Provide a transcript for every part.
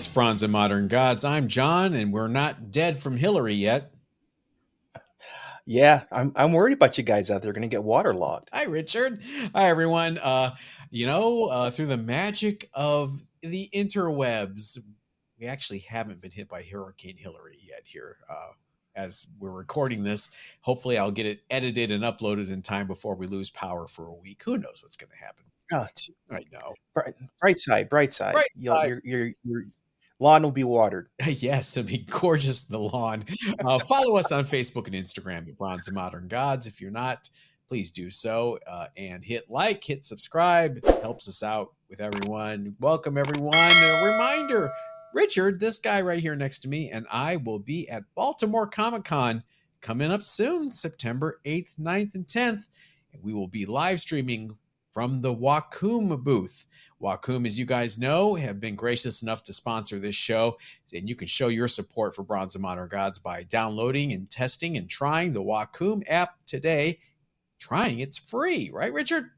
It's Bronze and Modern Gods. I'm John, and we're not dead from Hilary yet. Yeah, I'm I'm worried about you guys out there going to get waterlogged. Hi, Richard. Hi, everyone. Uh, you know, uh, through the magic of the interwebs, we actually haven't been hit by Hurricane Hilary yet here. Uh, as we're recording this, hopefully, I'll get it edited and uploaded in time before we lose power for a week. Who knows what's going to happen? Oh, I know. bright, bright side, bright side. Bright side. Your, your your lawn will be watered. yes, it'll be gorgeous the lawn. Uh, follow us on Facebook and Instagram at Bronze and Modern Gods. If you're not, please do so uh, and hit like, hit subscribe. It helps us out with everyone. Welcome, everyone. A reminder Richard, this guy right here next to me, and I will be at Baltimore Comic Con coming up soon, September 8th, 9th, and 10th. And we will be live streaming from the Whakoom booth. Whakoom, as you guys know, have been gracious enough to sponsor this show. And you can show your support for Bronze and Modern Gods by downloading and testing and trying the Whakoom app today. Trying it's free, right, Richard?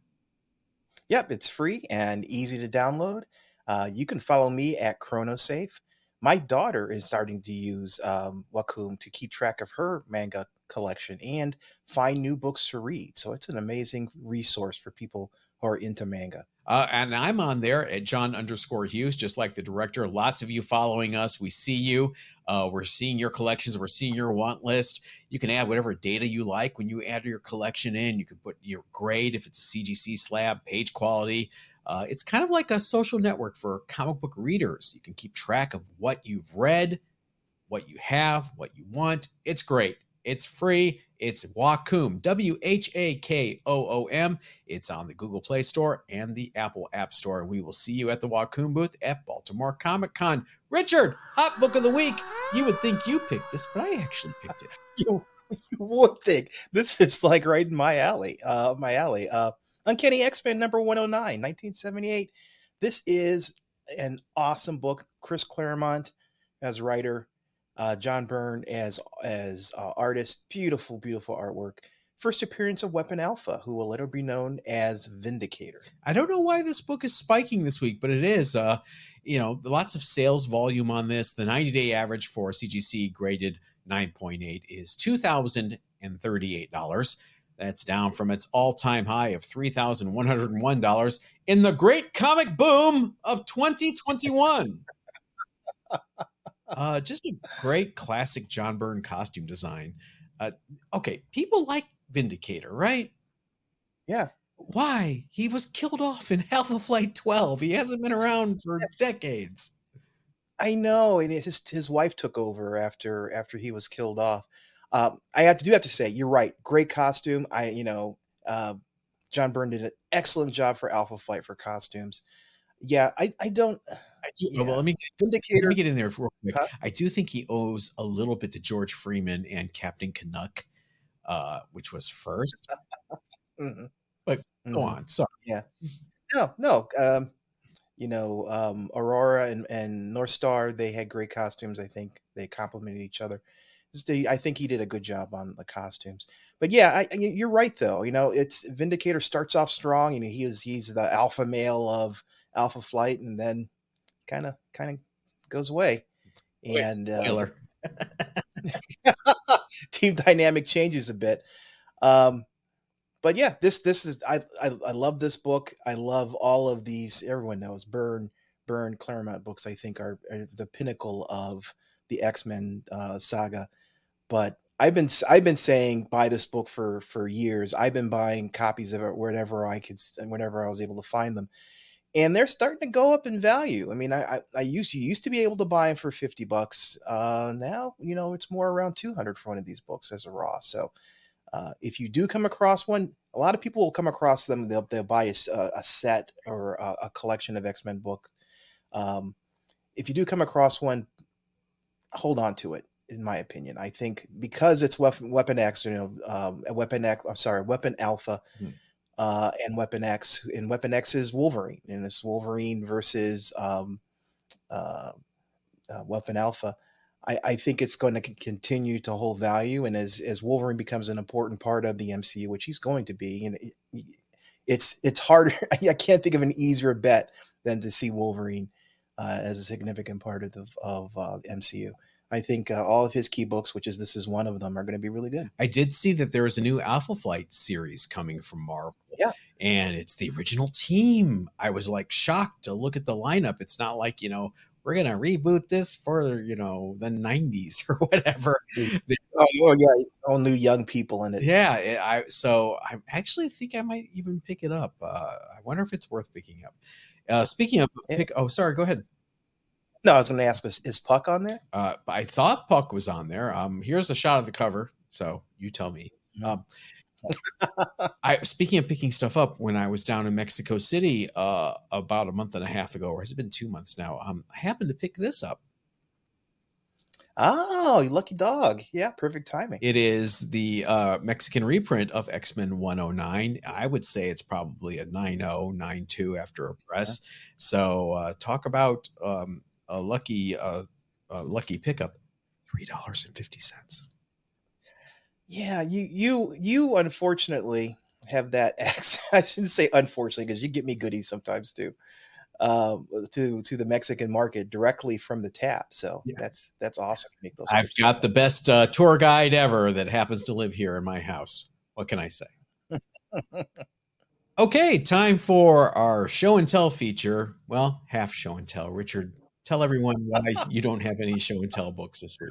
Yep, it's free and easy to download. Uh, you can follow me at ChronoSafe. My daughter is starting to use um, Whakoom to keep track of her manga collection and find new books to read. So it's an amazing resource for people are into manga. Uh, and I'm on there at John underscore Hughes, just like the director. Lots of you following us. We see you. Uh, we're seeing your collections. We're seeing your want list. You can add whatever data you like when you add your collection in. You can put your grade if it's a CGC slab, page quality. Uh, it's kind of like a social network for comic book readers. You can keep track of what you've read, what you have, what you want. It's great. It's free. It's Whakoom, W H A K O O M. It's on the Google Play Store and the Apple App Store. And we will see you at the Whakoom booth at Baltimore Comic Con. Richard, hot book of the week. You would think you picked this, but I actually picked it. You, you would think this is like right in my alley. Uh, my alley. Uh, Uncanny X Men number 109, 1978. This is an awesome book. Chris Claremont as writer, uh, John Byrne as as uh, artist. Beautiful, beautiful artwork. First appearance of Weapon Alpha, who will later be known as Vindicator. I don't know why this book is spiking this week, but it is. Uh, you know, lots of sales volume on this. The 90 day average for CGC graded 9.8 is $2,038. That's down from its all time high of $3,101 in the great comic boom of 2021. uh, just a great classic John Byrne costume design. Uh, okay, people like Vindicator, right? Yeah. Why? He was killed off in Alpha Flight 12. He hasn't been around for decades. I know, and his his wife took over after after he was killed off. Um, I have to do have to say, you're right. Great costume. I you know, uh, John Byrne did an excellent job for Alpha Flight for costumes. Yeah, I I don't. I do, Yeah. Well, let me, Vindicator. let me get in there real quick. Huh? I do think he owes a little bit to George Freeman and Captain Canuck, uh, which was first. Mhm. But Go Mhm. on. Sorry. Yeah. No, no. Um, you know, um, Aurora and, and Northstar, they had great costumes. I think they complemented each other. I think he did a good job on the costumes. But yeah, I- you're right though. You know, it's Vindicator starts off strong. You know, he is he's the alpha male of Alpha Flight, and then kind of kind of goes away. And uh, team dynamic changes a bit. Um, but yeah, this this is I, I I love this book. I love all of these. Everyone knows Byrne Byrne Claremont books. I think are, are the pinnacle of the X Men uh, saga. But I've been I've been saying buy this book for for years. I've been buying copies of it wherever I could and whenever I was able to find them. And they're starting to go up in value. I mean, I I, I used used to be able to buy them for fifty bucks. Uh, now you know it's more around two hundred for one of these books as a raw. So uh, if you do come across one, a lot of people will come across them. They'll they'll buy a set or a, a collection of X Men books. Um, if you do come across one, hold on to it. In my opinion, I think because it's Weapon, X, you know, um, Weapon X. I'm sorry, Weapon Alpha, Hmm. Uh, and Weapon X. And Weapon X is Wolverine, and it's Wolverine versus um, uh, uh, Weapon Alpha. I, I think it's going to continue to hold value, and as as Wolverine becomes an important part of the MCU, which he's going to be, and it, it's it's harder. I can't think of an easier bet than to see Wolverine uh, as a significant part of the, of uh, MCU. I think uh, all of his key books, which is this is one of them, are going to be really good. I did see that there was a new Alpha Flight series coming from Marvel. Yeah. And it's the original team. I was like shocked to look at the lineup. It's not like, you know, we're going to reboot this for, you know, the 90s or whatever. Oh, oh, yeah, all new young people in it. Yeah, it- I so I actually think I might even pick it up. Uh, I wonder if it's worth picking up. Uh, speaking of pick, oh sorry, go ahead. No, I was going to ask, is, is Puck on there? Uh, I thought Puck was on there. Um, here's a shot of the cover. So you tell me. Um, I speaking of picking stuff up, when I was down in Mexico City uh, about a month and a half ago, or has it been two months now? Um, I happened to pick this up. Oh, you lucky dog. Yeah, perfect timing. It is the uh, Mexican reprint of X Men 109. I would say it's probably a 9092 after a press. So uh, talk about um, a lucky, uh, a lucky pickup. Three dollars and fifty cents. Yeah, you you you unfortunately have that access. I shouldn't say unfortunately because you get me goodies sometimes too. Um, to to the Mexican market directly from the tap. So Yeah. that's that's awesome. to Make those I've got the best uh, tour guide ever that happens to live here in my house. What can I say? okay, time for our show and tell feature. Well, half show and tell. Richard, tell everyone why you don't have any show and tell books this week.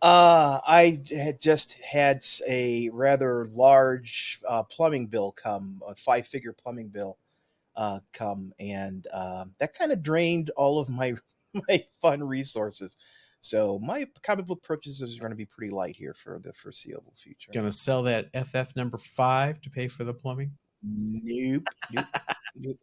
Uh, I had just had a rather large uh, plumbing bill come, a five figure plumbing bill uh, come, and um, that kind of drained all of my my fun resources. So my comic book purchases are going to be pretty light here for the foreseeable future. Gonna sell that FF number five to pay for the plumbing. Nope. nope, nope.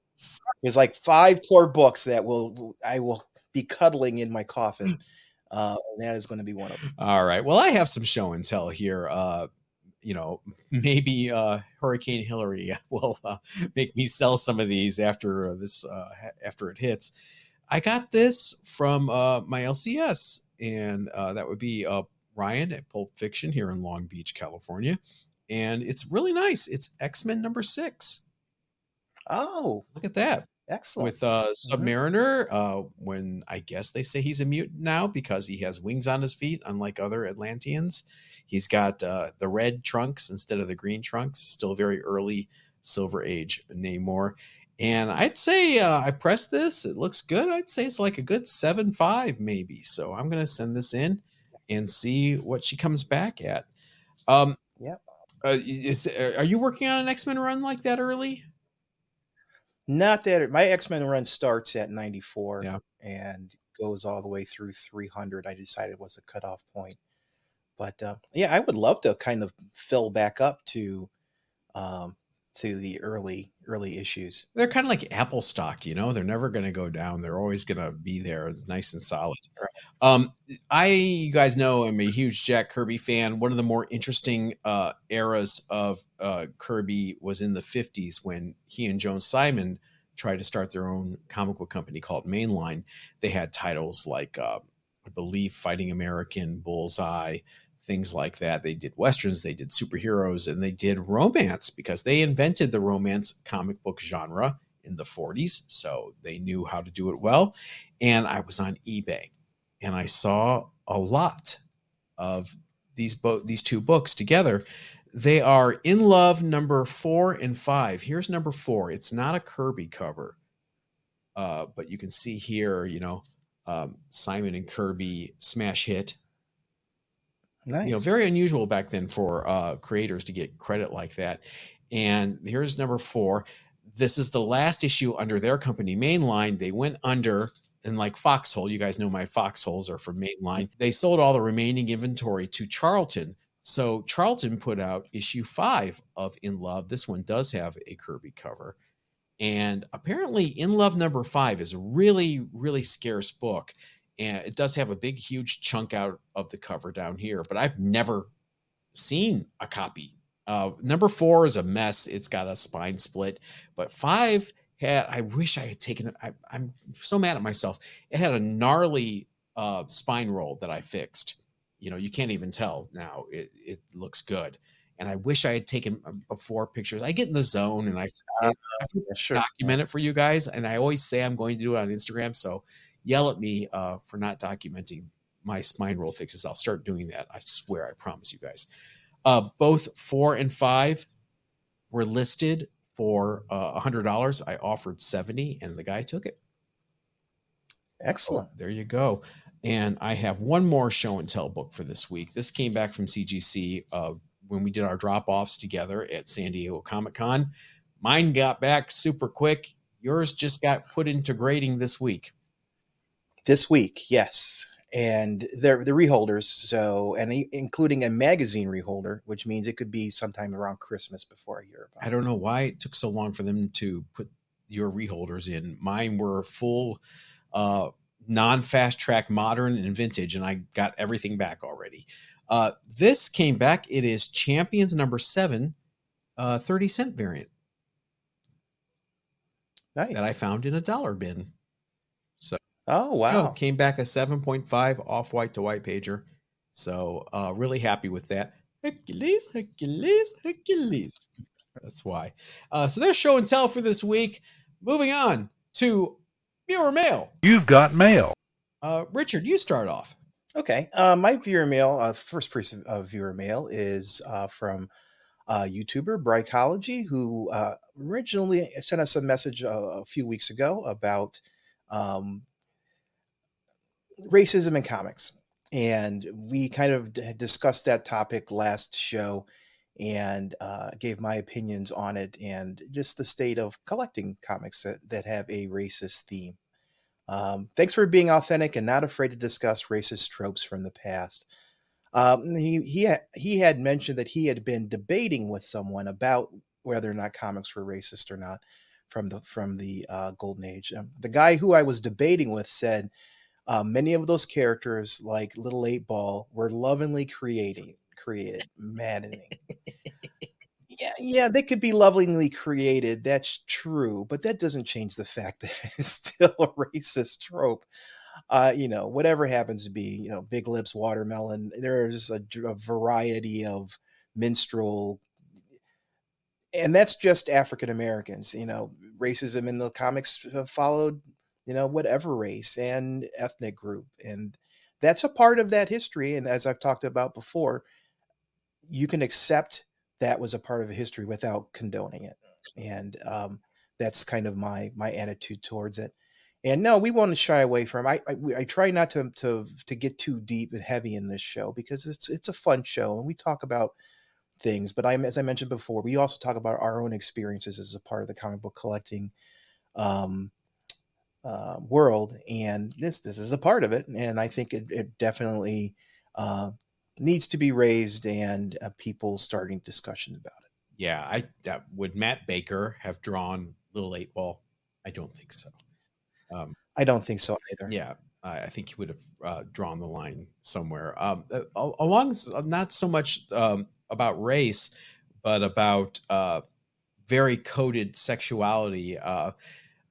There's like five core books that will I will be cuddling in my coffin, uh, and that is going to be one of them. All right. Well, I have some show and tell here. Uh, you know, maybe uh, Hurricane Hilary will uh, make me sell some of these after uh, this uh, after it hits. I got this from uh, my LCS, and uh, that would be uh, Ryan at Pulp Fiction here in Long Beach, California, and it's really nice. It's X Men number six. Oh, Look at that excellent! with uh Submariner. Uh, when I guess they say he's a mutant now because he has wings on his feet, unlike other Atlanteans. He's got uh, the red trunks instead of the green trunks. Still very early Silver Age Namor. And I'd say uh, I pressed this. It looks good. I'd say it's like a good seven five maybe. So I'm gonna send this in and see what she comes back at. Um, Yep. Uh, is are you working on an X Men run like that early? Not that my X Men run starts at 94 Yeah. and goes all the way through 300. I decided was the cutoff point. But uh, yeah, I would love to kind of fill back up to um, to the early early issues. they're kind of like Apple stock, you know. They're never going to go down. They're always going to be there, nice and solid. Um, I, you guys know, I'm a huge Jack Kirby fan. One of the more interesting uh, eras of uh, Kirby was in the 50s when he and Joe Simon tried to start their own comic book company called Mainline. They had titles like, uh, I believe, Fighting American, Bullseye, things like that. They did westerns, they did superheroes, and they did romance because they invented the romance comic book genre in the 40s. So they knew how to do it well. And I was on eBay and I saw a lot of these bo- these two books together. They are in love number four and five. Here's number four. It's not a Kirby cover, uh, but you can see here, you know, um, Simon and Kirby smash hit Nice. you know very unusual back then for uh creators to get credit like that. And here's number four. This is the last issue under their company mainline. They went under and like foxhole you guys know my foxholes are from mainline. They sold all the remaining inventory to charlton. So charlton put out issue five of in love. This one does have a kirby cover. And apparently in love number five is a really really scarce book and it does have a big huge chunk out of the cover down here but i've never seen a copy uh, number four is a mess it's got a spine split but five had i wish i had taken it I, i'm so mad at myself it had a gnarly uh, spine roll that i fixed you know you can't even tell now it, it looks good and I wish I had taken um, before pictures. I get in the zone and I, I, I Yeah, sure. document it for you guys, and I always say I'm going to do it on Instagram. So yell at me uh, for not documenting my spine roll fixes. I'll start doing that. I swear. I promise you guys. Uh, both four and five were listed for uh, a hundred dollars. I offered seventy, and the guy took it. Excellent. There you go. And I have one more show and tell book for this week. This came back from CGC uh, when we did our drop offs together at San Diego Comic Con. Mine got back super quick. Yours just got put into grading this week. This week, yes. And they're the reholders, so and including a magazine reholder, which means it could be sometime around Christmas before I hear about I don't know why it took so long for them to put your reholders in. Mine were full uh non-fast track modern and vintage and I got everything back already. Uh this came back. It is Champions number 7 uh 30 cent variant. Nice. that I found in a dollar bin. So oh oh, wow. came back a 7.5 off white to white pager. So uh really happy with that. Hercules, Hercules, Hercules. That's why. Uh so there's show and tell for this week. Moving on to viewer mail. You've got mail. Uh Richard, you start off. Okay. Uh, my viewer mail, uh, first piece of, of viewer mail is uh, from uh, YouTuber Brightology, who uh, originally sent us a message uh, a few weeks ago about um, racism in comics. And we kind of d- discussed that topic last show and uh, gave my opinions on it and just the state of collecting comics that, that have a racist theme. Um, thanks for being authentic and not afraid to discuss racist tropes from the past. Um, he he had, he had mentioned that he had been debating with someone about whether or not comics were racist or not from the from the uh, golden age. Um, the guy who I was debating with said uh, many of those characters, like Little Eight Ball, were lovingly creating created, maddening. yeah, yeah, they could be lovingly created. That's true, but that doesn't change the fact that it's still a racist trope. Uh, you know, whatever happens to be, you know, big lips, watermelon. There's a, a variety of minstrel, and that's just African Americans. You know, racism in the comics followed, you know, whatever race and ethnic group, and that's a part of that history. And as I've talked about before, you can accept that was a part of history without condoning it and um, that's kind of my my attitude towards it and no we want to shy away from I, I I try not to to to get too deep and heavy in this show because it's it's a fun show and we talk about things but I'm as I mentioned before we also talk about our own experiences as a part of the comic book collecting um uh, world and this this is a part of it and I think it, it definitely uh, needs to be raised and uh, people starting discussions about it. Yeah, I that would Matt Baker have drawn Little Eight Ball? I don't think so. Um, I don't think so either. yeah, I, I think he would have uh, drawn the line somewhere. Um, uh, along uh, not so much um, about race, but about uh, very coded sexuality. Uh,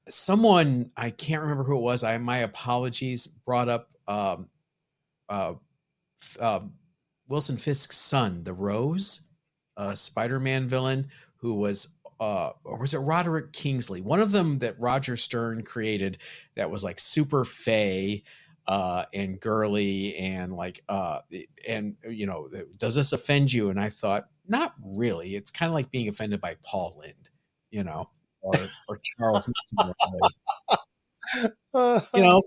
someone I can't remember who it was. I my apologies. Brought up um, uh, um, Wilson Fisk's son, the Rose, a Spider-Man villain who was. Uh, or was it Roderick Kingsley? One of them that Roger Stern created that was like super fey uh and girly and like uh and you know does this offend you and i thought not really it's kind of like being offended by paul lynde you know or, or charles you know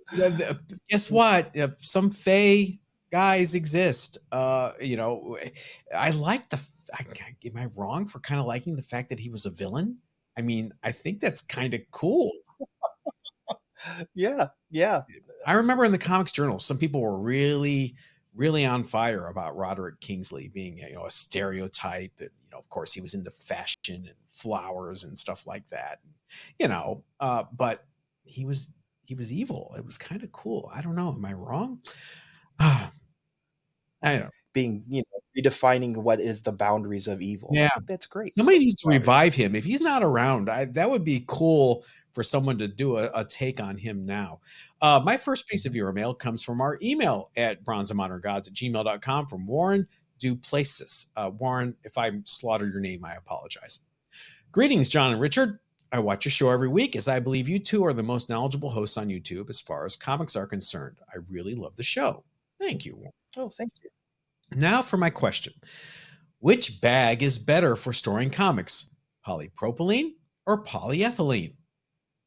guess what Uh, some fey guys exist uh you know i like the I, am i wrong for kind of liking the fact that he was a villain i mean i think that's kind of cool yeah, yeah. I remember in the comics journal, some people were really, really on fire about Roderick Kingsley being, you know, a stereotype. You know, of course, he was into fashion and flowers and stuff like that. You know, uh, but he was he was evil. It was kind of cool. I don't know. Am I wrong? I don't know. Being you know redefining what is the boundaries of evil. Yeah. that's great. Somebody needs to revive him. If he's not around, I, that would be cool for someone to do a, a take on him now. Uh, my first piece of your mail comes from our email at bronzeandmoderngods at gmail.com from Warren Duplessis. Uh, Warren, if I slaughter your name, I apologize. Greetings, John and Richard. I watch your show every week as I believe you two are the most knowledgeable hosts on YouTube as far as comics are concerned. I really love the show. Thank you. Oh, thank you. Now for my question Which bag is better for storing comics, polypropylene or polyethylene?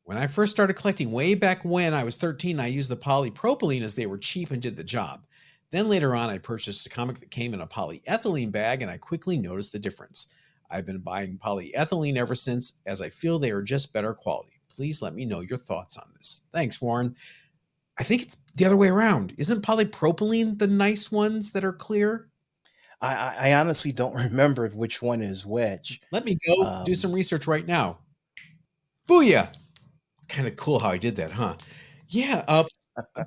When I first started collecting way back when I was 13, I used the polypropylene as they were cheap and did the job. Then later on, I purchased a comic that came in a polyethylene bag and I quickly noticed the difference. I've been buying polyethylene ever since as I feel they are just better quality. Please let me know your thoughts on this. Thanks, Warren. I think it's the other way around. Isn't polypropylene the nice ones that are clear? I, I honestly don't remember which one is which. Let me go um, do some research right now. Booyah! Kind of cool how I did that, huh? Yeah, uh,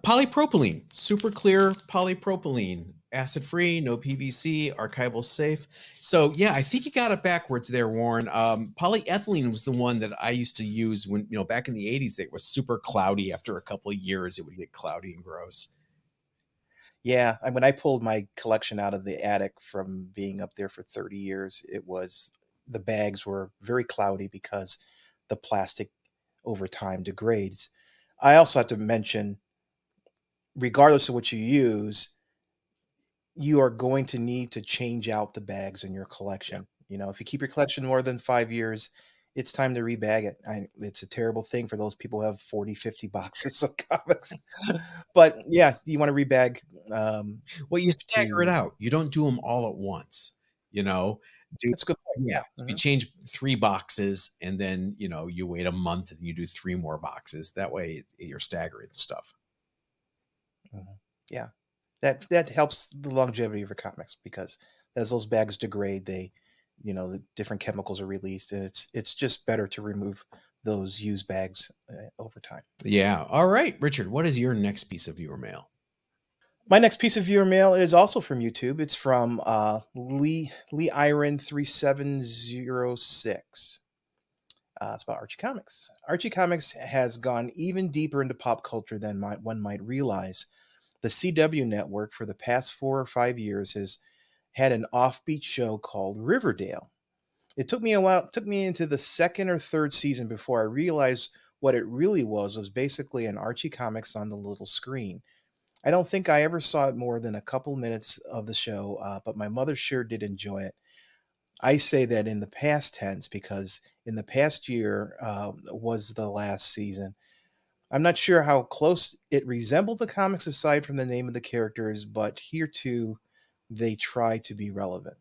polypropylene, super clear polypropylene acid free, no PVC, archival safe. So yeah, I think you got it backwards there, Warren. Um, polyethylene was the one that I used to use when you know back in the '80s. It was super cloudy. After a couple of years, it would get cloudy and gross. Yeah, when I pulled my collection out of the attic from being up there for 30 years, it was the bags were very cloudy because the plastic over time degrades. I also have to mention, regardless of what you use, you are going to need to change out the bags in your collection. You know, if you keep your collection more than five years, it's time to rebag it. I, it's a terrible thing for those people who have 40, 50 boxes of comics. but yeah, you want to rebag. Um, well, you stagger to, it out. You don't do them all at once. You know, do, that's good. Point. Yeah. Mm-hmm. You change three boxes and then, you know, you wait a month and you do three more boxes. That way you're staggering stuff. Mm-hmm. Yeah that that helps the longevity of your comics because as those bags degrade, they you know the different chemicals are released, and it's it's just better to remove those used bags uh, over time. Yeah. All right, Richard. What is your next piece of viewer mail? My next piece of viewer mail is also from YouTube. It's from uh, Lee Lee Iron three seven zero six. Uh, it's about Archie Comics. Archie Comics has gone even deeper into pop culture than might, one might realize the CW network for the past four or five years has had an offbeat show called Riverdale. It took me a while, took me into the second or third season before I realized what it really was was basically an Archie comics on the little screen. I don't think I ever saw it more than a couple minutes of the show, uh, but my mother sure did enjoy it. I say that in the past tense because in the past year uh, was the last season, I'm not sure how close it resembled the comics aside from the name of the characters, but here too, they try to be relevant.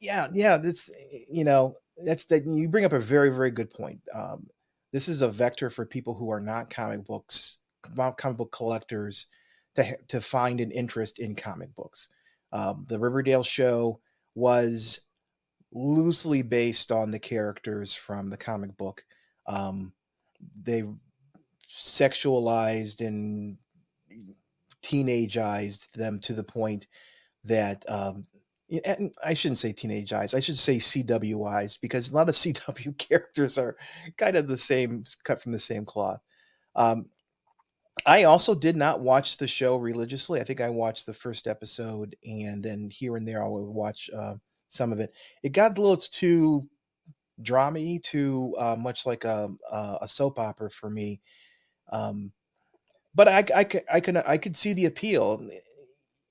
Yeah, yeah, that's you know that's that you bring up a very very good point. Um, this is a vector for people who are not comic books, comic book collectors, to to find an interest in comic books. Um, the Riverdale show was loosely based on the characters from the comic book. Um, they sexualized and teenageized them to the point that um, and I shouldn't say teenage eyes. I should say CW eyes because a lot of CW characters are kind of the same, cut from the same cloth. Um, I also did not watch the show religiously. I think I watched the first episode, and then here and there I would watch uh, some of it. It got a little too drama too uh, much like a, a soap opera for me, um, but I, I, I can I could see the appeal.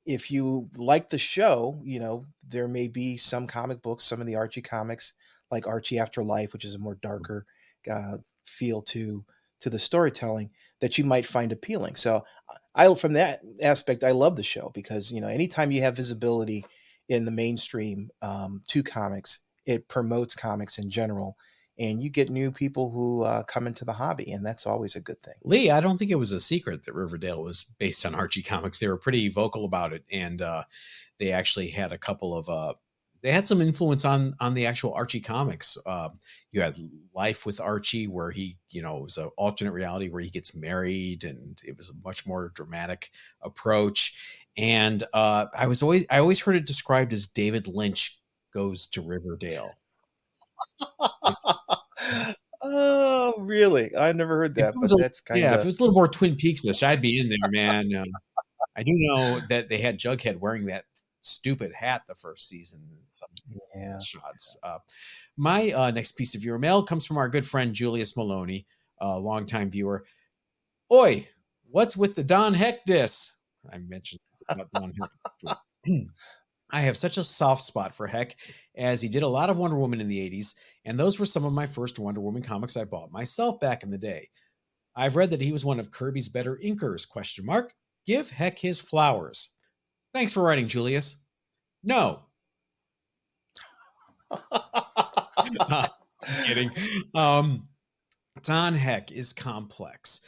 If you like the show, you know there may be some comic books, some of the Archie comics, like Archie Afterlife, which is a more darker uh, feel to to the storytelling that you might find appealing. So, I from that aspect, I love the show because you know anytime you have visibility in the mainstream um, to comics, it promotes comics in general and you get new people who uh, come into the hobby, and that's always a good thing. Lee, I don't think it was a secret that Riverdale was based on Archie comics. They were pretty vocal about it, and uh, they actually had a couple of. Uh, they had some influence on on the actual Archie comics. Uh, you had Life with Archie, where he, you know, it was an alternate reality where he gets married, and it was a much more dramatic approach. And uh, I was always I always heard it described as David Lynch goes to Riverdale oh, really? I never heard that, but that's kind of yeah. If it was a little more Twin Peaks-ish, I'd be in there, man. Um, I do know that they had Jughead wearing that stupid hat the first season. Some Yeah. shots. Uh, my uh, next piece of viewer mail comes from our good friend Julius Maloney, a longtime viewer. Oi, what's with the Don Heck diss? I mentioned about Don Heck. I have such a soft spot for Heck as he did a lot of Wonder Woman in the 80s, and those were some of my first Wonder Woman comics I bought myself back in the day. I've read that he was one of Kirby's better inkers, question mark. Give Heck his flowers. Thanks for writing, Julius. No. I'm kidding. Um, Don Heck is complex.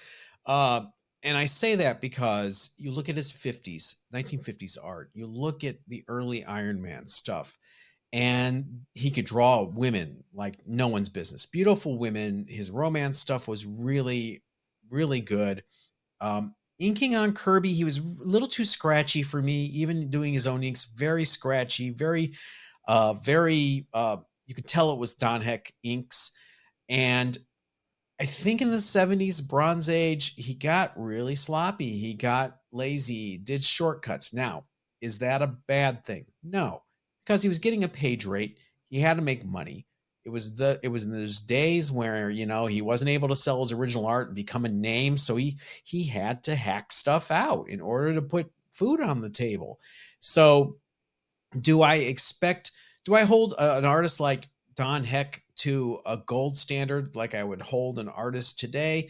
Uh, and I say that because you look at his 50s, 1950s art, you look at the early Iron Man stuff, and he could draw women like no one's business. Beautiful women. His romance stuff was really, really good. Um, inking on Kirby, he was a little too scratchy for me, even doing his own inks, very scratchy, very, uh, very, uh, you could tell it was Don Heck inks. And I think in the 70s, Bronze Age, he got really sloppy. He got lazy, did shortcuts. Now, is that a bad thing? No, because he was getting a page rate. He had to make money. It was the it was in those days where you know he wasn't able to sell his original art and become a name, so he he had to hack stuff out in order to put food on the table. So, do I expect? Do I hold a, an artist like Don Heck to a gold standard like I would hold an artist today,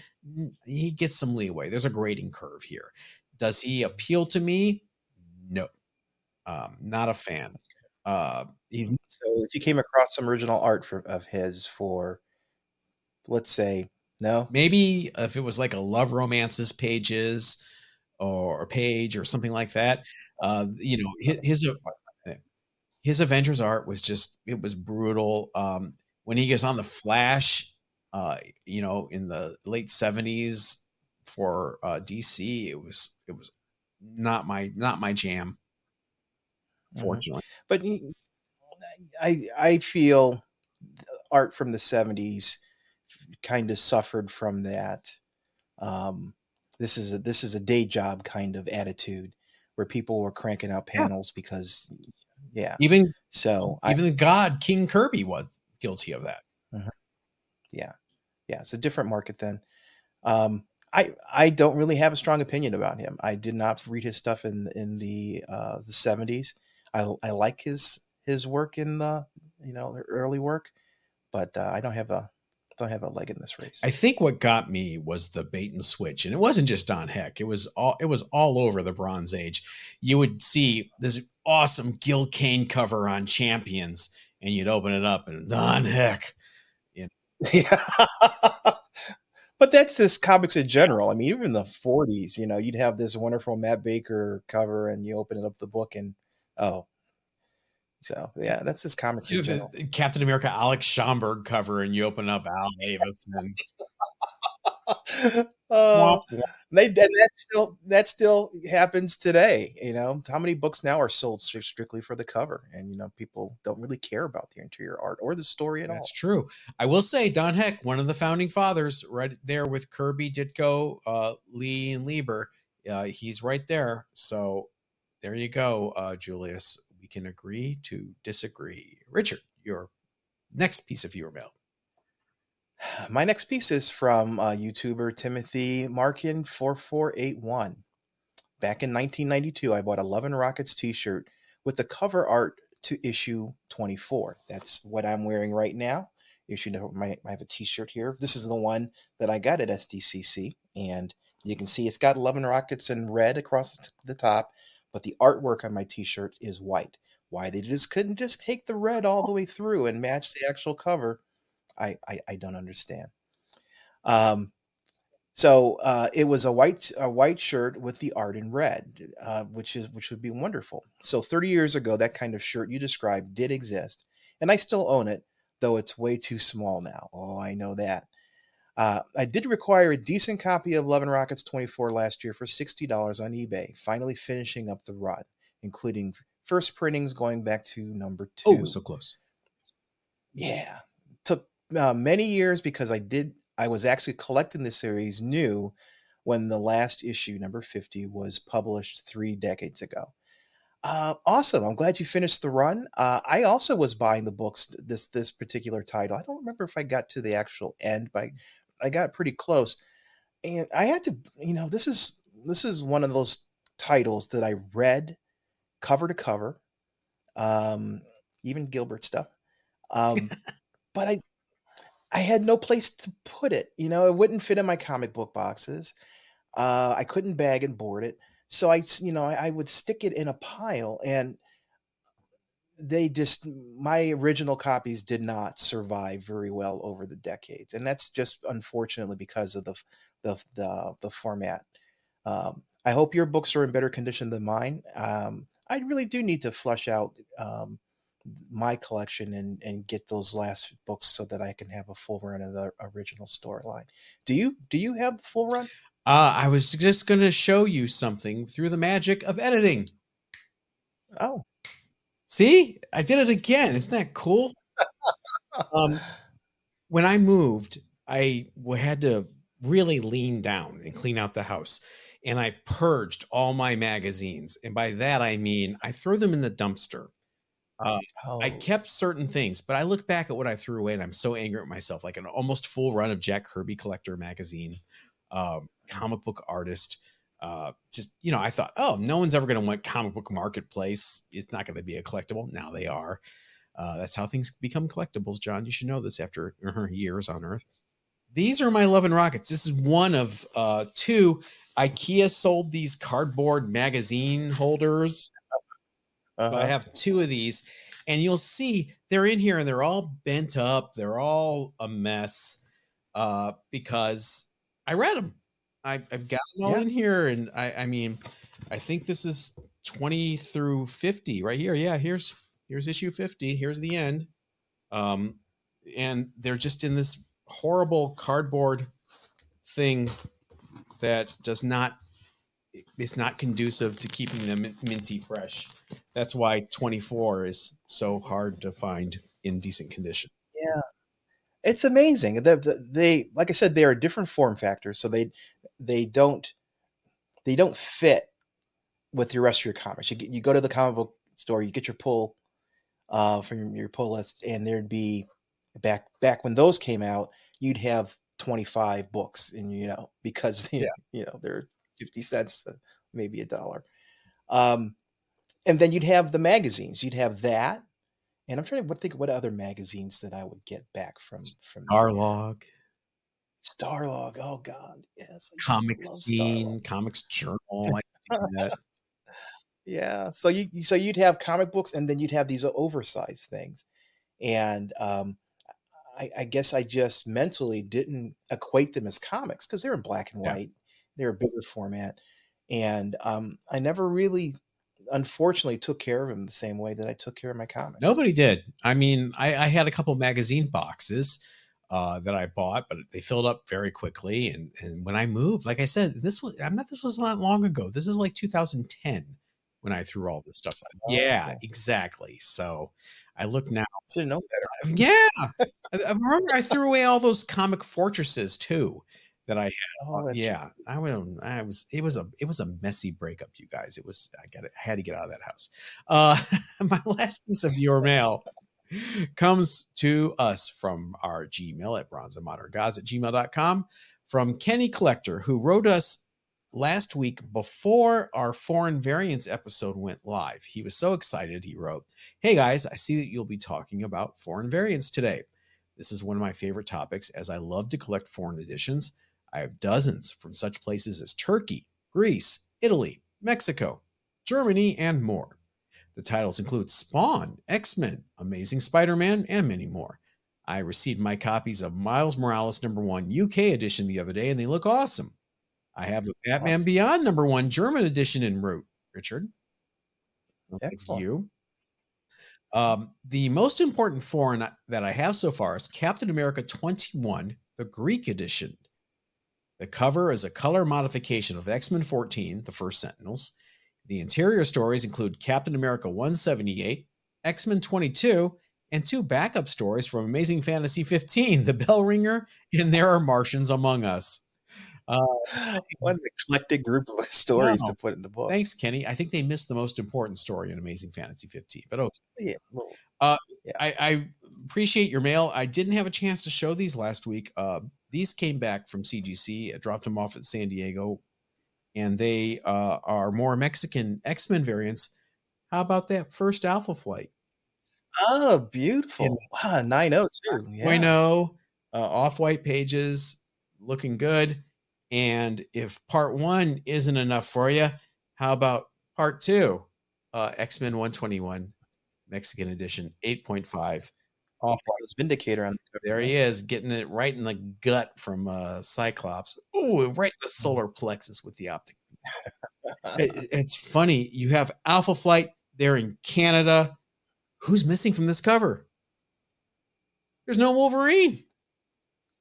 he gets some leeway. There's a grading curve here. Does he appeal to me? No. Um, not a fan. Uh, he's So if you came across some original art for, of his for, let's say, no, maybe if it was like a love romances pages or page or something like that. Uh, you know, his, his his Avengers art was just it was brutal. Um, when he gets on the Flash, uh, you know, in the late seventies for uh, DC, it was it was not my not my jam. Mhm. Fortunately, but I I feel art from the '70s kind of suffered from that. Um, this is a this is a day job kind of attitude where people were cranking out Yeah. panels because, yeah. even So I, even the God King Kirby was guilty of that. yeah, yeah, it's a different market then. Um, I I don't really have a strong opinion about him. I did not read his stuff in in the uh, the seventies. I I like his his work in the you know early work, but uh, I don't have a don't have a leg in this race. I think what got me was the bait and switch, and it wasn't just Don Heck. It was all it was all over the Bronze Age. You would see this awesome Gil Kane cover on Champions, and you'd open it up and Don Heck. Yeah. but that's just comics in general. I mean, even in the 40s, you know, you'd have this wonderful Matt Baker cover and you open it up the book and oh. So yeah, that's just comics in You general. the- the Captain America Alex Schomburg cover, and you open up Al Davis, and womp. they and that still that still happens today. You know, how many books now are sold strictly for the cover, and you know, people don't really care about the interior art or the story at all. That's true. I will say Don Heck, one of the founding fathers, right there with Kirby, Ditko, uh, Lee, and Lieber. Uh, he's right there. So there you go, uh, Julius. We can agree to disagree. Richard, your next piece of viewer mail. My next piece is from uh, YouTuber Timothy Markin four four eight one. Back in 1992, I bought a Love and Rockets T-shirt with the cover art to issue 24. That's what I'm wearing right now. Issue I have a T-shirt here. This is the one that I got at SDCC, and you can see it's got Love and Rockets in red across the top, but the artwork on my T-shirt is white. Why they just couldn't just take the red all the way through and match the actual cover? I, I, I don't understand. Um, so uh, it was a white a white shirt with the art in red, uh, which is which would be wonderful. So 30 years ago, that kind of shirt you described did exist, and I still own it, though it's way too small now. Oh, I know that. Uh, I did require a decent copy of Love and Rockets 24 last year for $60 on eBay, finally finishing up the run, including first printings going back to number two Oh, so close. yeah took uh, many years because i did i was actually collecting the series new when the last issue number 50 was published three decades ago Uh, awesome! I'm glad you finished the run. Uh, I also was buying the books this this particular title. I don't remember if I got to the actual end, but I got pretty close. And I had to, you know, this is this is one of those titles that I read cover to cover, um, even Gilbert stuff. Um, but I I had no place to put it. You know, it wouldn't fit in my comic book boxes. Uh, I couldn't bag and board it so I, you know, I, I would stick it in a pile and they just my original copies did not survive very well over the decades and that's just unfortunately because of the the the, the format. Um, i hope your books are in better condition than mine. Um, i really do need to flush out um, my collection and and get those last books so that i can have a full run of the original storyline. Do you do you have the full run? Uh, I was just going to show you something through the magic of editing. Oh, see, I did it again. Isn't that cool? um, when I moved, I had to really lean down and clean out the house. And I purged all my magazines. And by that, I mean I throw them in the dumpster. Uh, oh. I kept certain things, but I look back at what I threw away and I'm so angry at myself. Like an almost full run of Jack Kirby Collector magazine, um, comic book artist. Uh, just you know, I thought, oh, no one's ever going to want comic book marketplace. It's not going to be a collectible. Now they are. Uh, that's how things become collectibles, John. You should know this after years on Earth. These are my love and rockets. This is one of uh, two. IKEA sold these cardboard magazine holders. Uh-huh. So I uh-huh. have two of these, and you'll see they're in here and they're all bent up. They're all a mess uh, because I read them. I, have got them all yeah. in here, and I, I mean, I think this is twenty through fifty right here. Yeah, here's here's issue fifty. Here's the end. Um, and they're just in this horrible cardboard thing that does not it's not conducive to keeping them minty fresh. That's why 24 is so hard to find in decent condition. It's amazing. They, they like I said, they are different form factors, so they they don't they don't fit with your rest of your comics. You, you go to the comic book store, you get your pull uh, from your pull list, and there'd be back back when those came out, you'd have 25 books, and you know because they, yeah. you know they're 50 cents, uh, maybe a dollar. Um, and then you'd have the magazines. You'd have that, and I'm trying to think what other magazines that I would get back from from Starlog. Starlog. Oh God, yes. Comic Scene, Comics Journal. yeah. So you so you'd have comic books, and then you'd have these oversized things, and um, I, I guess I just mentally didn't equate them as comics because they're in black and white. Yeah. They're a bigger format, and um, I never really unfortunately took care of him the same way that I took care of my comics. Nobody did. I mean, I, I had a couple magazine boxes uh, that I bought, but they filled up very quickly. And and when I moved, like I said, this was I'm not this was not long ago. This is like 2010 when I threw all this stuff. Oh, yeah, okay. exactly. So I look now. Should know better. Yeah, I, I remember I threw away all those comic fortresses too that I had. Oh, yeah, right. I was. I was. It was a. It was a messy breakup, you guys. It was. I got. I had to get out of that house. Uh, my last piece of your mail comes to us from our Gmail at bronzeandmoderngods at gmail.com from Kenny Collector, who wrote us last week before our foreign variants episode went live. He was so excited. He wrote, Hey guys, I see that you'll be talking about foreign variants today. This is one of my favorite topics as I love to collect foreign editions. I have dozens from such places as Turkey, Greece, Italy, Mexico, Germany, and more. The titles include Spawn, X Men, Amazing Spider Man, and many more. I received my copies of Miles Morales number one UK edition the other day, and they look awesome. I have a Batman awesome. Beyond number one German edition en route, Richard. Thank you. Um, the most important foreign that I have so far is Captain America 21, the Greek edition. The cover is a color modification of X Men 14, the first Sentinels, the interior stories include Captain America 178, X Men 22, and two backup stories from Amazing Fantasy 15, The Bell Ringer, and There Are Martians Among Us. Uh, what an eclectic group of stories to put in the book. thanks, Kenny. I think they missed the most important story in Amazing Fantasy 15. But okay. Yeah, well, I, I appreciate your mail. I didn't have a chance to show these last week. Uh, these came back from CGC. I dropped them off at San Diego, and they uh, are more Mexican X Men variants. How about that first Alpha Flight? oh, beautiful. And- wow, 9 0 too. Point oh, uh, off white pages, looking good. And if part one isn't enough for you, how about part two? Uh, X Men 121 Mexican edition, 8.5. Off Vindicator on. There he is, getting it right in the gut from uh, Cyclops. Ooh, right in the solar plexus with the optic. It- it's funny. You have Alpha Flight there in Canada. Who's missing from this cover? There's no Wolverine.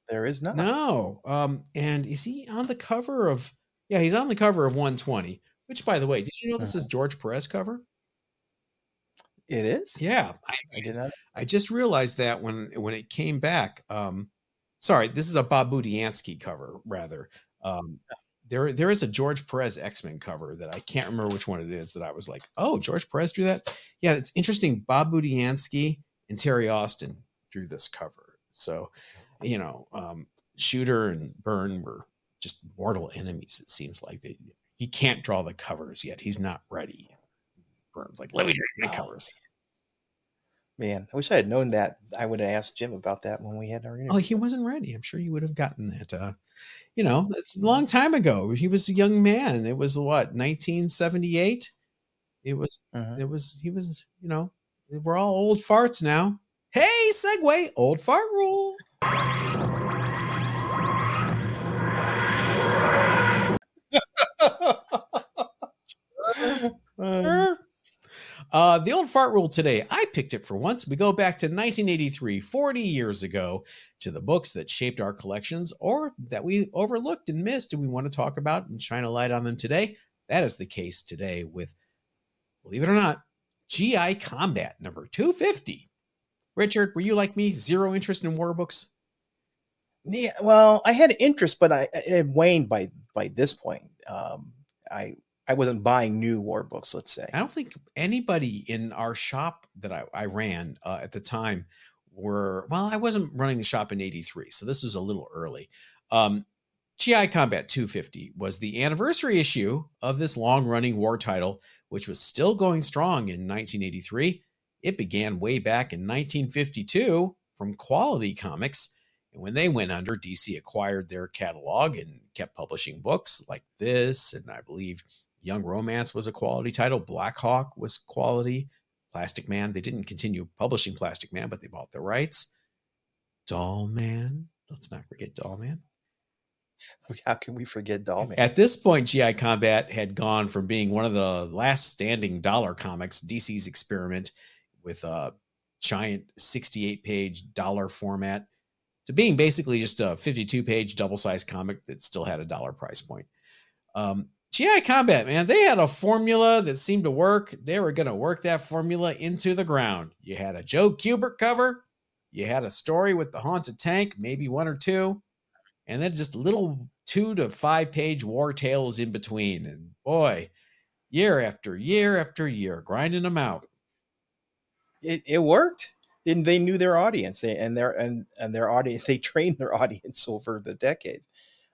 There is not. No. Um, and is he on the cover of? Yeah, he's on the cover of 120. Which, by the way, did you know this is George Perez cover? It is? Yeah, I, I did not. I just realized that when when it came back. Um, sorry, this is a Bob Budiansky cover, rather. Um, there there is a George Perez X Men cover that I can't remember which one it is. That I was like, oh, George Perez drew that. Yeah, it's interesting. Bob Budiansky and Terry Austin drew this cover. So, you know, um, Shooter and Byrne were just mortal enemies. It seems like they. He can't draw the covers yet. He's not ready. Byrne's like, let me draw the Oh. covers. Man, I wish I had known that. I would have asked Jim about that when we had our interview. Oh, he wasn't ready. I'm sure you would have gotten that. Uh, you know, it's a long time ago. He was a young man. It was what 1978. It was. Mhm. It was. He was. You know, we're all old farts now. Hey, segue. Old fart rule. Um, Uh, the old fart rule today, I picked it for once. We go back to 1983, 40 years ago, to the books that shaped our collections or that we overlooked and missed, and we want to talk about and shine a light on them today. That is the case today with, believe it or not, GI Combat number 250. Richard, were you like me, zero interest in war books? yeah, well, I had interest, but I it waned by by this point. Um, I I wasn't buying new war books. Let's say. I don't think anybody in our shop that I, I ran uh, at the time were well. I wasn't running the shop in '83, so this was a little early. Um, GI Combat 250 was the anniversary issue of this long-running war title, which was still going strong in 1983. It began way back in 1952 from Quality Comics, and when they went under, DC acquired their catalog and kept publishing books like this, and I believe Young Romance was a quality title. Black Hawk was quality. Plastic Man, they didn't continue publishing Plastic Man, but they bought the rights. Doll Man, let's not forget Doll Man. How can we forget Dollman? At this point, GI Combat had gone from being one of the last standing dollar comics, DC's experiment with a giant 68 page dollar format, to being basically just a 52 page double sized comic that still had a dollar price point. Um, GI Combat, man, they had a formula that seemed to work. They were going to work that formula into the ground. You had a Joe Kubert cover, you had a story with the haunted tank, maybe one or two, and then just little two to five page war tales in between. And boy, year after year after year, grinding them out. It it worked. And they knew their audience and their and and their audience. They trained their audience over the decades.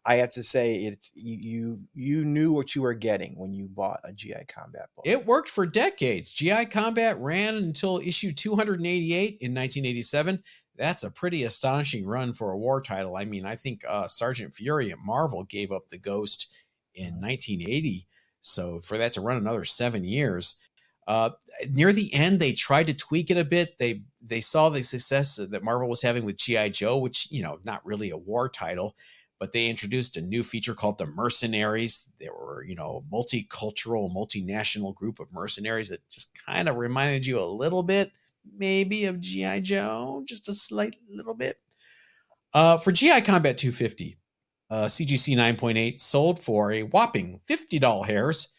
I have to say, it's you you knew what you were getting when you bought a GI Combat book. It worked for decades. GI Combat ran until issue 288 in 1987. That's a pretty astonishing run for a war title. I mean, I think uh, Sergeant Fury at Marvel gave up the ghost in 1980. So for that to run another seven years, uh, near the end they tried to tweak it a bit. They they saw the success that Marvel was having with GI Joe, which you know not really a war title, but they introduced a new feature called the Mercenaries. They were you know multicultural, multinational group of mercenaries that just kind of reminded you a little bit maybe of GI Joe, just a slight little bit. Uh, for GI Combat 250, uh, CGC 9.8 sold for a whopping $50 hairs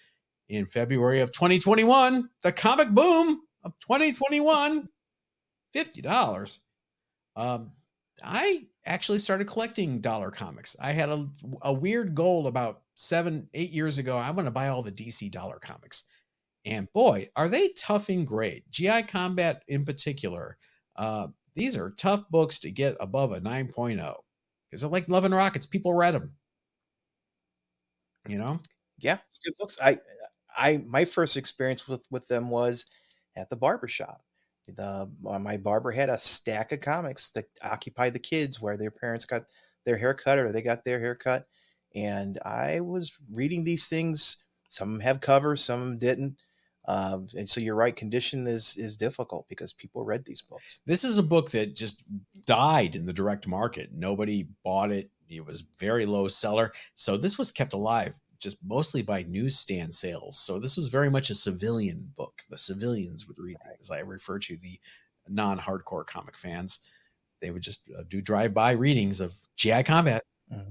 in February of 2021. The comic boom of 2021, $50. Um, I actually started collecting dollar comics. I had a, a weird goal about seven, eight years ago. I'm going to buy all the DC dollar comics. And boy, are they tough and great. GI Combat in particular. Uh, these are tough books to get above a 9.0 because like Love and Rockets. People read them. You know? Yeah, good books. I, I, my first experience with with them was at the barbershop the uh, my barber had a stack of comics that occupied the kids where their parents got their hair cut or they got their hair cut. And i was reading these things. Some have covers some didn't. Um, and so you're right condition is is difficult because people read these books. This is a book that just died in the direct market. Nobody bought it. It was very low seller. So this was kept alive just mostly by newsstand sales. So this was very much a civilian book. The civilians would read it, as I refer to the non-hardcore comic fans. They would just uh, do drive-by readings of GI Combat. Mm-hmm.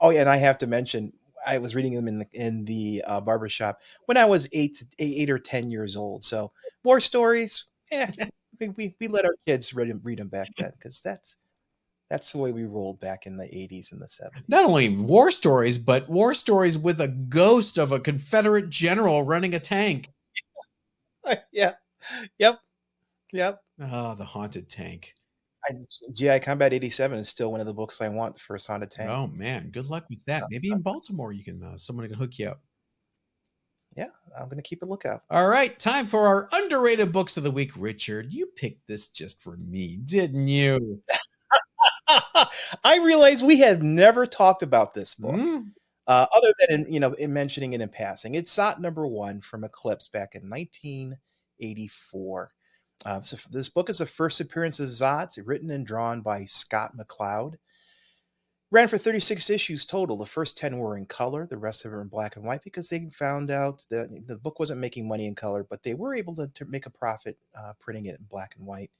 Oh yeah, and I have to mention I was reading them in the in the uh, barbershop when I was eight, eight or ten years old. So war stories, yeah, we, we let our kids read them, read them back then because that's that's the way we rolled back in the 80s and the 70s. Not only war stories, but war stories with a ghost of a Confederate general running a tank. yeah. Yep. Yep. Oh, the haunted tank. I, GI Combat 87 is still one of the books I want, the first haunted tank. Oh man, good luck with that. Maybe in Baltimore you can uh, someone can hook you up. Yeah, I'm going to keep a lookout. All right, time for our underrated books of the week. Richard, you picked this just for me, didn't you? I realize we have never talked about this book, mm. uh, other than in, you know in mentioning it in passing. It's Zot number one from Eclipse back in 1984. Uh, so this book is the first appearance of Zot, written and drawn by Scott McCloud. Ran for 36 issues total. The first 10 were in color, the rest of them were in black and white because they found out that the book wasn't making money in color, but they were able to, to make a profit uh, printing it in black and white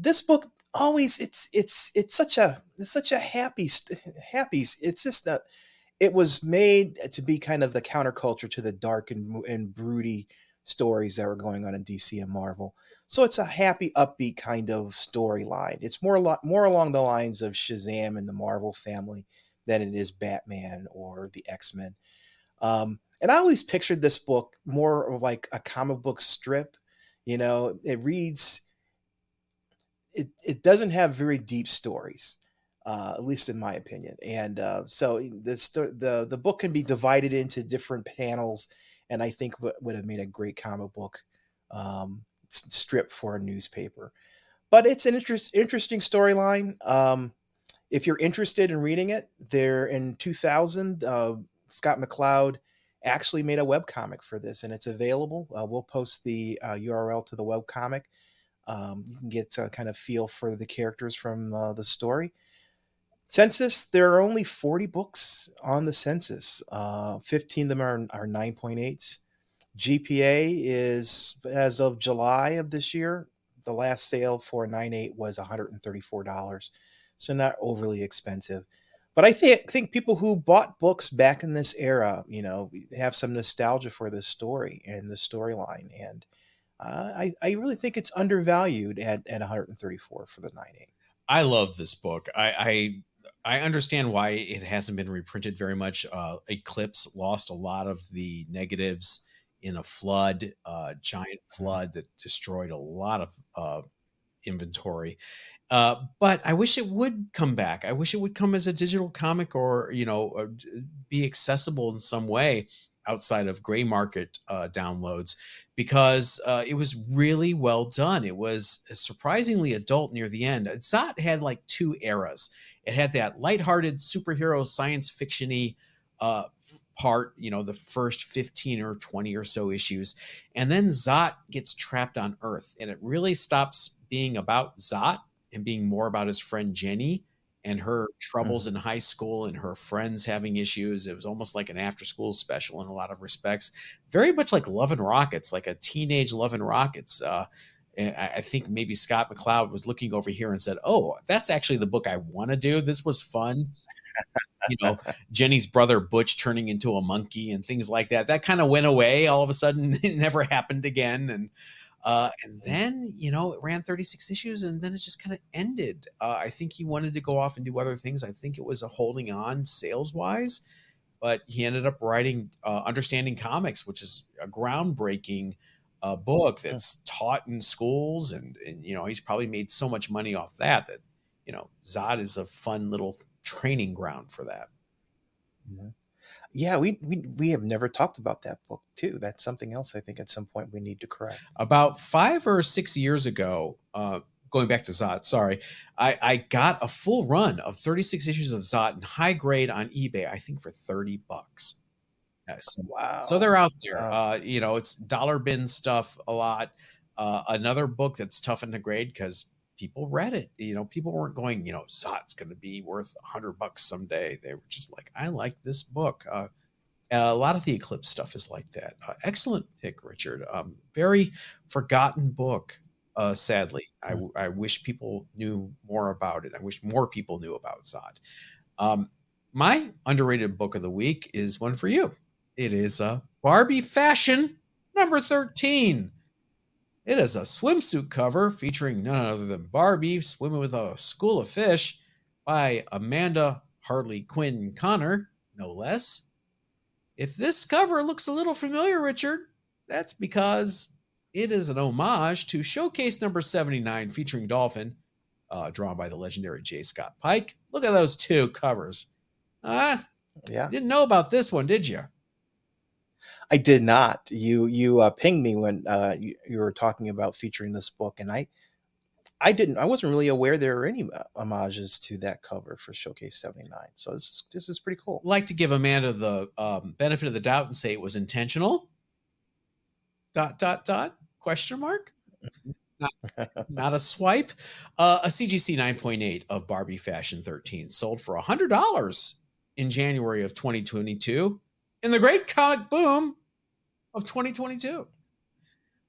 this book always it's it's it's such a it's such a happy happy it's just that it was made to be kind of the counterculture to the dark and, and broody stories that were going on in DC and Marvel. So it's a happy, upbeat kind of storyline. It's more lot more along the lines of Shazam and the Marvel family than it is Batman or the X Men. Um, and I always pictured this book more of like a comic book strip. You know, it reads it, it doesn't have very deep stories, uh, at least in my opinion. And uh, so the, the the book can be divided into different panels, and I think would have made a great comic book um, strip for a newspaper. But it's an interest, interesting storyline. Um, if you're interested in reading it, there in 2000, uh, Scott McCloud actually made a web comic for this, and it's available. Uh, we'll post the URL uh, to the web comic. Um, you can get a kind of feel for the characters from uh, the story. Census, there are only 40 books on the census. Uh, 15 of them are, are 9.8s. GPA is, as of July of this year, the last sale for 9.8 was $134. So not overly expensive. But I think think people who bought books back in this era, you know, have some nostalgia for this story and the storyline. And uh, I, I really think it's undervalued at, at 134 for the 9.8. I love this book. I, I, I understand why it hasn't been reprinted very much. Uh, Eclipse lost a lot of the negatives in a flood, uh, giant mm-hmm. flood that destroyed a lot of uh, inventory. Uh, but I wish it would come back. I wish it would come as a digital comic or you know uh, be accessible in some way outside of gray market uh, downloads because uh, it was really well done. It was surprisingly adult near the end. It's not had like two eras. It had that lighthearted superhero science fictiony uh, part, you know, the first 15 or 20 or so issues. And then Zot gets trapped on Earth and it really stops being about Zot and being more about his friend Jenny and her troubles mm-hmm. in high school and her friends having issues. It was almost like an after school special in a lot of respects. Very much like Love and Rockets, like a teenage Love and Rockets. Uh, I think maybe Scott McCloud was looking over here and said, "Oh, that's actually the book I want to do. This was fun." you know, Jenny's brother Butch turning into a monkey and things like that. That kind of went away all of a sudden. It never happened again. And Uh, and then, you know, it ran 36 issues and then it just kind of ended. Uh, I think he wanted to go off and do other things. I think it was a holding on sales wise, but he ended up writing uh, Understanding Comics, which is a groundbreaking uh, book that's taught in schools. And, and, you know, he's probably made so much money off that that, you know, Zot is a fun little training ground for that. Yeah. Yeah, we, we we have never talked about that book too. That's something else I think at some point we need to correct. About five or six years ago, uh, going back to Zot, sorry, I, I got a full run of 36 issues of Zot in high grade on eBay, I think for 30 bucks. Yes. Wow. So they're out there. Wow. Uh, you know, it's dollar bin stuff a lot. Uh, another book that's tough in the grade because people read it. You know, people weren't going, you know, Zot's going to be worth a hundred bucks someday. They were just like, I like this book. Uh, a lot of the Eclipse stuff is like that. Uh, excellent pick, Richard. Um, very forgotten book. Uh, sadly, I, I wish people knew more about it. I wish more people knew about Zot. Um, my underrated book of the week is one for you. It is uh, Barbie Fashion number 13. It is a swimsuit cover featuring none other than Barbie swimming with a school of fish by Amanda Harley Quinn Conner, no less. If this cover looks a little familiar, Richard, that's because it is an homage to Showcase number 79 featuring Dolphin, uh, drawn by the legendary Jay Scott Pike. Look at those two covers. Ah, yeah, didn't know about this one, did you? I did not. You you uh, pinged me when uh, you, you were talking about featuring this book, and I I didn't. I wasn't really aware there were any uh, homages to that cover for Showcase '79. So this is this is pretty cool. like to give Amanda the um, benefit of the doubt and say it was intentional. Dot dot dot question mark. Not, not a swipe. Uh, a CGC 9.8 of Barbie Fashion 13 sold for $100 in January of 2022 in the great comic boom of 2022.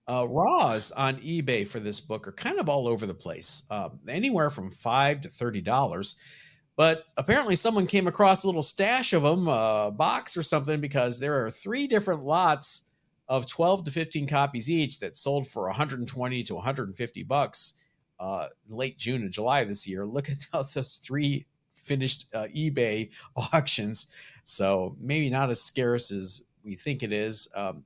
Uh, raws on eBay for this book are kind of all over the place, um, anywhere from five to thirty dollars. But apparently, someone came across a little stash of them, a box or something, because there are three different lots of 12 to 15 copies each that sold for 120 to 150 bucks uh, late June and July this year. Look at those three finished uh, eBay auctions. So maybe not as scarce as we think it is. Um,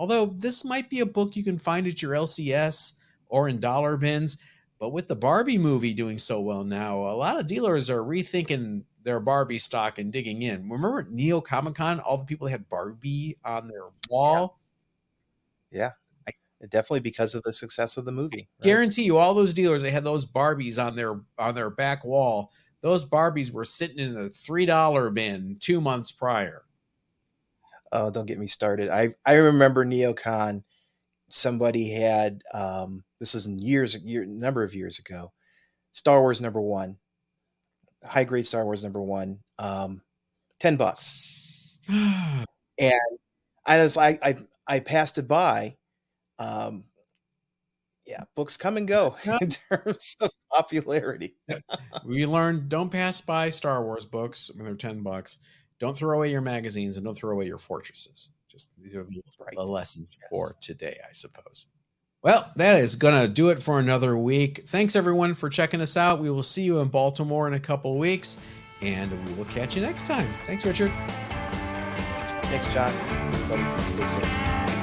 although this might be a book you can find at your LCS or in dollar bins. But with the Barbie movie doing so well now, a lot of dealers are rethinking their Barbie stock and digging in. Remember Neo Comic Con, all the people had Barbie on their wall? Yeah, definitely because of the success of the movie. right? Guarantee you, all those dealers they had those Barbies on their on their back wall. Those Barbies were sitting in the three dollar bin two months prior. Oh, don't get me started. I I remember NeoCon. Somebody had um, this is years a year number of years ago. Star Wars number one, high grade Star Wars number one, um, ten bucks, and I was I I I passed it by. Um, yeah, books come and go in terms of popularity. we learned don't pass by Star Wars books when they're ten bucks. Don't throw away your magazines and don't throw away your fortresses. Just these are the, Right. the lessons Yes. for today, I suppose. Well, that is going to do it for another week. Thanks everyone for checking us out. We will see you in Baltimore in a couple of weeks, and we will catch you next time. Thanks, Richard. Thanks, John. Everybody, stay safe.